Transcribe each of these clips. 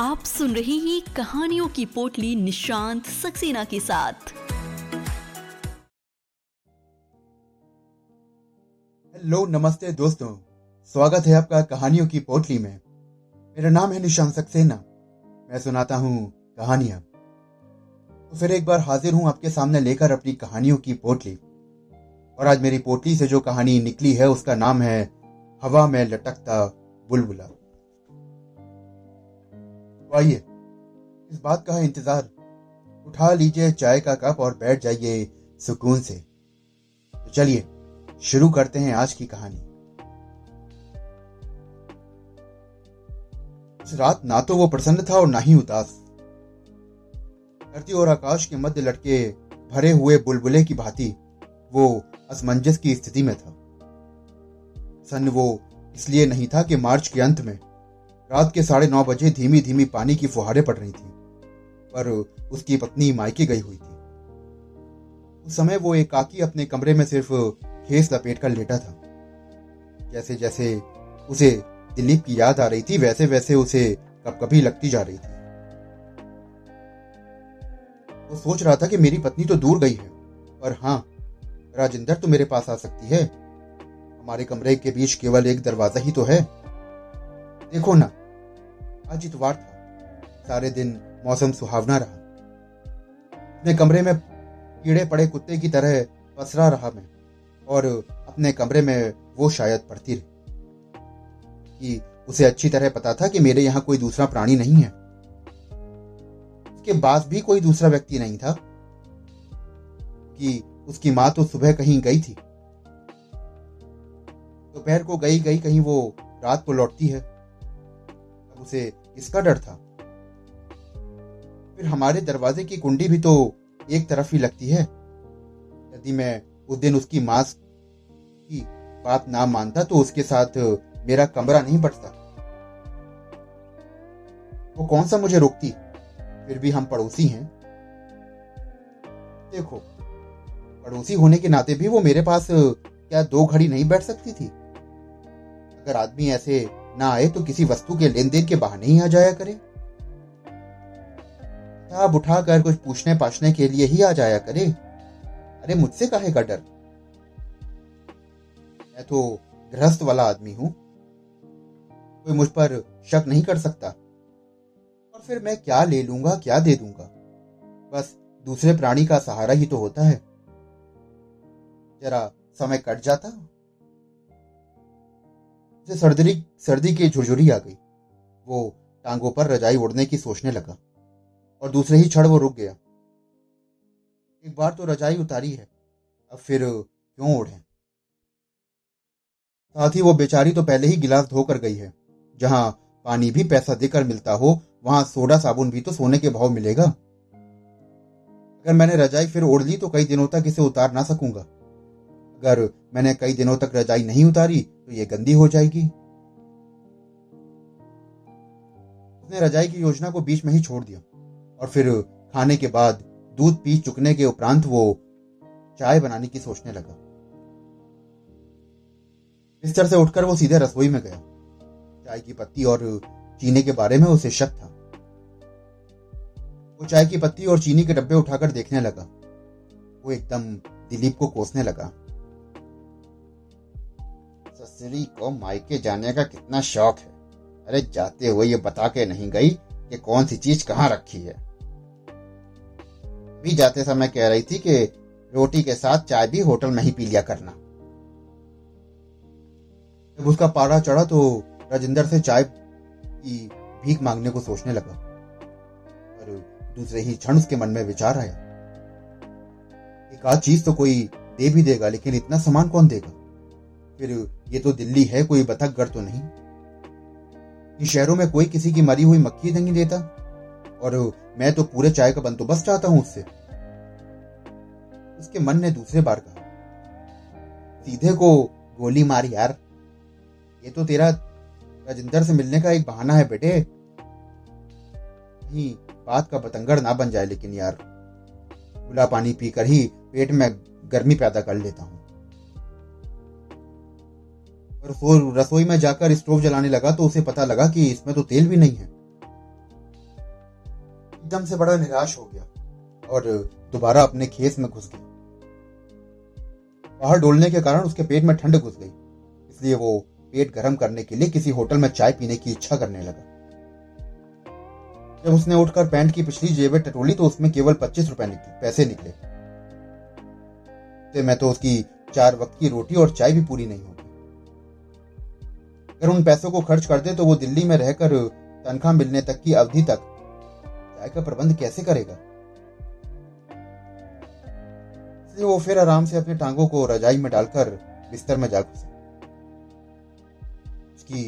आप सुन रहे हैं कहानियों की पोटली निशांत सक्सेना के साथ। हेलो, नमस्ते दोस्तों। स्वागत है आपका कहानियों की पोटली में। मेरा नाम है निशांत सक्सेना। मैं सुनाता हूँ कहानियाँ। तो फिर एक बार हाजिर हूँ आपके सामने लेकर अपनी कहानियों की पोटली। और आज मेरी पोटली से जो कहानी निकली है, उसका नाम है, हवा में लटकता बुलबुला। तो आइए। इस बात का है इंतज़ार। उठा लीजिए चाय का कप और बैठ जाइए सुकून से। तो चलिए, शुरू करते हैं आज की कहानी। इस रात ना तो वो प्रसन्न था और ना ही उदास। धरती और आकाश के मध्य लटके भरे हुए बुलबुले की भांति वो असमंजस की स्थिति में था। सन वो इसलिए नहीं था कि मार्च के अंत में रात के साढ़े नौ बजे धीमी धीमी पानी की फुहारें पड़ रही थी, पर उसकी पत्नी मायके गई हुई थी। उस समय वो एक काकी अपने कमरे में सिर्फ़ खेस लपेट कर लेटा था। जैसे जैसे उसे दिलीप की याद आ रही थी वैसे वैसे उसे कब कभी लगती जा रही थी। वो सोच रहा था कि मेरी पत्नी तो दूर गई है, पर हाँ राजिंदर तो मेरे पास आ सकती है। हमारे कमरे के बीच केवल एक दरवाज़ा ही तो है। देखो ना आज इतवार था। सारे दिन मौसम सुहावना रहा। अपने कमरे में कीड़े पड़े कुत्ते की तरह पसरा रहा मैं, और अपने कमरे में वो शायद पढ़ती रही। कि उसे अच्छी तरह पता था कि मेरे यहाँ कोई दूसरा प्राणी नहीं है। उसके बाद भी कोई दूसरा व्यक्ति नहीं था। कि उसकी माँ तो सुबह कहीं गई थी। दोपहर तो को गई गई कहीं वो रात को लौटती है। उसे इसका डर था। फिर हमारे दरवाजे की कुंडी भी तो एक तरफ़ ही लगती है। यदि मैं उस दिन उसकी माँ की बात ना मानता तो उसके साथ मेरा कमरा नहीं बटता। वो कौन सा मुझे रोकती? फिर भी हम पड़ोसी हैं। देखो, पड़ोसी होने के नाते भी वो मेरे पास क्या दो घड़ी नहीं बैठ सकती थी? अगर आदमी ऐसे ना आए तो किसी वस्तु के लेन देन के बहाने ही आ जाया करे। किताब उठाकर कुछ पूछने पाछने के लिए ही आ जाया करे। अरे, मुझसे काहे का डर? मैं तो गृहस्थ वाला आदमी हूँ। कोई मुझ पर शक नहीं कर सकता। और फिर मैं क्या ले लूँगा, क्या दे दूँगा? बस दूसरे प्राणी का सहारा ही तो होता है। जरा समय कट जाता। उसे सर्दी सर्दी की झुरझुरी आ गई। वो टांगों पर रजाई उड़ने की सोचने लगा और दूसरे ही क्षण वो रुक गया। एक बार तो रजाई उतारी है, अब फिर क्यों ओढ़े? साथ ही वो बेचारी तो पहले ही गिलास धोकर गई है। जहाँ पानी भी पैसा देकर मिलता हो, वहाँ सोडा साबुन भी तो सोने के भाव मिलेगा। अगर मैंने रजाई फिर ओढ़ ली तो कई दिनों तक इसे उतार ना सकूँगा। अगर मैंने कई दिनों तक रजाई नहीं उतारी तो ये गंदी हो जाएगी। उसने रजाई की योजना को बीच में ही छोड़ दिया। और फिर खाने के बाद दूध पी चुकने के उपरांत वो चाय बनाने की सोचने लगा। बिस्तर से उठकर वो सीधे रसोई में गया। चाय की पत्ती और चीनी के बारे में उसे शक था। वो चाय की पत्ती और चीनी के डब्बे उठाकर देखने लगा। वो एकदम दिलीप को कोसने लगा। ससुरी को मायके जाने का कितना शौक है। अरे जाते हुए ये बता के नहीं गई कि कौन सी चीज़ कहाँ रखी है। भी जाते समय कह रही थी कि रोटी के साथ चाय भी होटल में ही पी लिया करना। जब उसका पारा चढ़ा तो राजेंद्र से चाय की भीख मांगने को सोचने लगा। और दूसरे ही क्षण उसके मन में विचार आया। एक आध चीज़ तो कोई दे भी देगा, लेकिन इतना सामान कौन देगा? फिर ये तो दिल्ली है, कोई घर तो नहीं। इन शहरों में कोई किसी की मरी हुई मक्खी नहीं देता, और मैं तो पूरे चाय का बंदोबस्त चाहता हूँ उससे। उसके मन ने दूसरे बार कहा, सीधे को गोली मार यार। ये तो तेरा राजिंदर से मिलने का एक बहाना है बेटे। नहीं बात का बतंगड़ ना बन जाए लेकिन यार, खुला पानी पीकर ही पेट में गर्मी पैदा कर लेता हूँ। रसोई में जाकर स्टोव जलाने लगा तो उसे पता लगा कि इसमें तो तेल भी नहीं है। एकदम से बड़ा निराश हो गया और दोबारा अपने खेत में घुस गया। बाहर डोलने के कारण उसके पेट में ठंड घुस गई। इसलिए वो पेट गर्म करने के लिए किसी होटल में चाय पीने की इच्छा करने लगा। जब उसने उठकर पैंट की पिछली जेबें टटोली तो उसमें केवल पच्चीस रुपए निकले पैसे निकले। मैं तो उसकी चार वक्त की रोटी और चाय भी पूरी नहीं होगी अगर उन पैसों को खर्च कर दे तो वो दिल्ली में रहकर तनख्वाह मिलने तक की अवधि तक चाय का प्रबंध कैसे करेगा? इसलिए वो फिर आराम से अपने टांगों को रजाई में डालकर बिस्तर में जा घुसा उसकी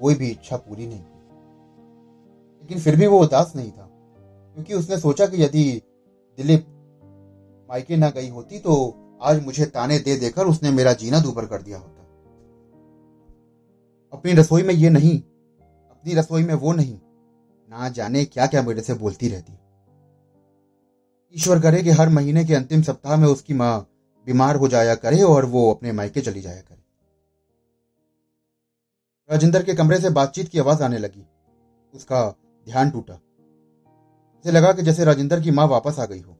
कोई भी इच्छा पूरी नहीं लेकिन फिर भी वो उदास नहीं था, क्योंकि उसने सोचा कि यदि दिलीप मायके ना गई होती तो आज मुझे ताने दे देकर उसने मेरा जीना दूबर कर दिया होता। अपनी रसोई में ये नहीं, अपनी रसोई में वो नहीं। ना जाने क्या क्या मेरे से बोलती रहती। ईश्वर करे कि हर महीने के अंतिम सप्ताह में उसकी माँ बीमार हो जाया करे और वो अपने मायके चली जाया करे। राजेंद्र के कमरे से बातचीत की आवाज़ आने लगी। उसका ध्यान टूटा। उसे लगा कि जैसे राजेंद्र की माँ वापस आ गई हो।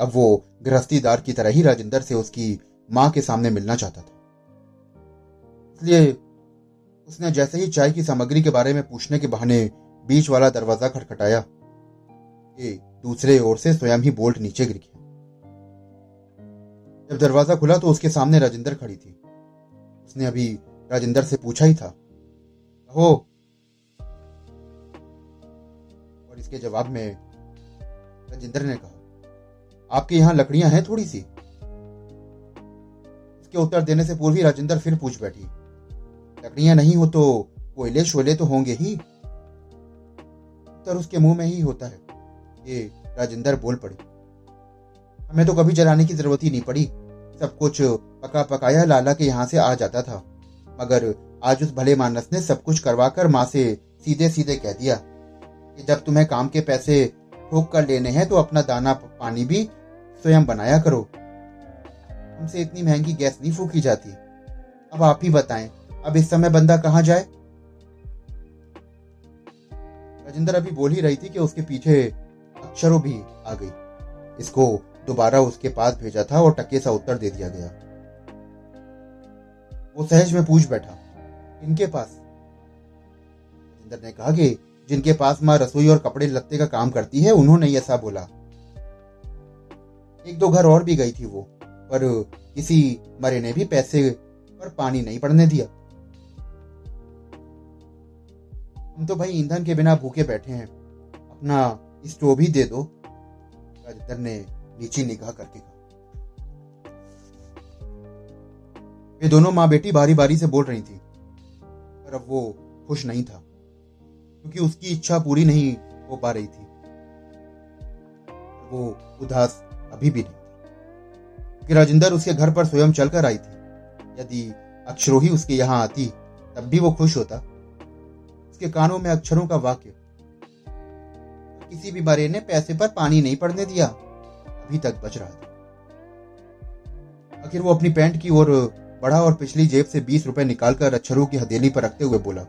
अब वो गृहस्थीदार की तरह ही राजेंद्र से उसकी माँ के सामने मिलना चाहता था। इसलिए उसने जैसे ही चाय की सामग्री के बारे में पूछने के बहाने बीच वाला दरवाज़ा खटखटाया। दूसरे ओर से स्वयं ही बोल्ट नीचे गिर गया। जब दरवाज़ा खुला तो उसके सामने राजेंद्र खड़ी थी। उसने अभी राजेंद्र से पूछा ही था हो और इसके जवाब में राजेंद्र ने कहा, आपके यहाँ लकड़ियाँ हैं थोड़ी सी उसके उत्तर देने से पूर्व ही राजेंद्र फिर पूछ बैठी लकड़ियाँ नहीं हो तो कोयले शोले तो होंगे ही। उत्तर उसके मुँह में ही होता है। ये राजेंद्र बोल पड़ी। हमें तो कभी जलाने की ज़रूरत ही नहीं पड़ी। सब कुछ पका पकाया लाला के यहाँ से आ जाता था। मगर आज उस भले मानस ने सब कुछ करवाकर माँ से सीधे सीधे कह दिया कि जब तुम्हें काम के पैसे ठोक कर लेने हैं तो अपना दाना, पानी भी स्वयं बनाया करो। हमसे इतनी महँगी गैस नहीं फूकी जाती। अब आप ही बताएँ अब इस समय बंदा कहाँ जाए? राजेंद्र अभी बोल ही रही थी कि उसके पीछे अक्षरों भी आ गई। इसको दोबारा उसके पास भेजा था और टके सा उत्तर दे दिया गया। वो सहज में पूछ बैठा, इनके पास? राजेंद्र ने कहा कि, जिनके पास माँ रसोई और कपड़े लत्ते का काम करती है, उन्होंने ऐसा बोला। एक दो घर और भी गई थी वो, पर किसी मरे ने भी पैसे पर पानी नहीं पड़ने दिया। हम तो भाई ईंधन के बिना भूखे बैठे हैं। अपना स्टोव ही दे दो। राजदर ने नीची निगाह करके कहा। ये दोनों माँ बेटी बारी बारी से बोल रही थी, पर अब वो खुश नहीं था, क्योंकि उसकी इच्छा पूरी नहीं हो पा रही थी। वो उदास अभी भी नहीं कि राजेंद्र उसके घर पर स्वयं चलकर आई थी। यदि अक्षरों ही उसके यहाँ आती, तब भी वो खुश होता। उसके कानों में अक्षरों का वाक्य। किसी भी बारे ने पैसे पर पानी नहीं पड़ने दिया। अभी तक बच रहा था। आखिर वो अपनी पैंट की ओर बढ़ा और पिछली जेब से बीस रुपए निकालकर अक्षरों की हथेली पर रखते हुए बोला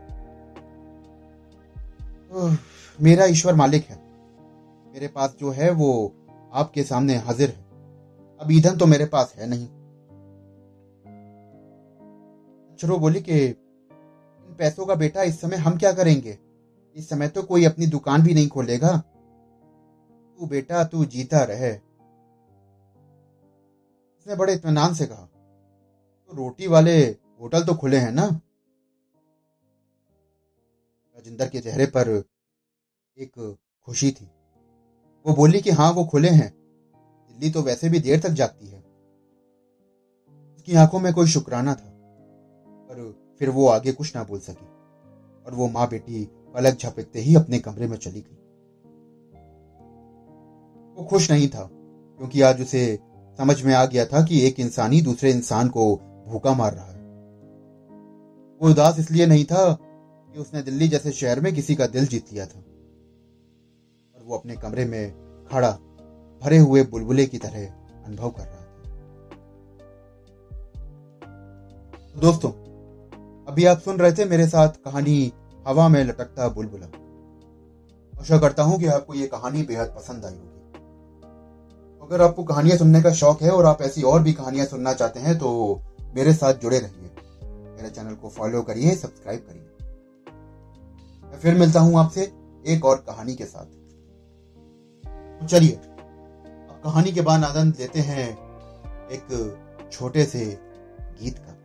मेरा ईश्वर मालिक है। मेरे पास जो है वो आपके सामने हाजिर है। अब ईंधन तो मेरे पास है नहीं। अक्षरों बोली कि पैसों का बेटा, इस समय हम क्या करेंगे? इस समय तो कोई अपनी दुकान भी नहीं खोलेगा। तू बेटा, तू जीता रहे। उसने बड़े इतमान से कहा तो रोटी वाले होटल तो खुले हैं ना? राजेंद्र के चेहरे पर एक खुशी थी। वो बोली कि हाँ वो खुले हैं। दिल्ली तो वैसे भी देर तक जागती है। उसकी आँखों में कोई शुक्राना था। फिर वो आगे कुछ ना बोल सकी और वो माँ बेटी पलक झपकते ही अपने कमरे में चली गई। वो खुश नहीं था, क्योंकि आज उसे समझ में आ गया था कि एक इंसान ही दूसरे इंसान को भूखा मार रहा है। वो उदास इसलिए नहीं था कि उसने दिल्ली जैसे शहर में किसी का दिल जीत लिया था। और वो अपने कमरे में खड़ा, भरे हुए बुलबुले की तरह अनुभव कर रहा था। दोस्तों अभी आप सुन रहे थे मेरे साथ कहानी हवा में लटकता बुलबुला। आशा करता हूँ कि आपको ये कहानी बेहद पसंद आई होगी। अगर आपको कहानियाँ सुनने का शौक है और आप ऐसी और भी कहानियाँ सुनना चाहते हैं तो मेरे साथ जुड़े रहिए। मेरे चैनल को फॉलो करिए, सब्सक्राइब करिए। मैं फिर मिलता हूँ आपसे एक और कहानी के साथ। तो चलिए कहानी के बाद आनंद लेते हैं एक छोटे से गीत का।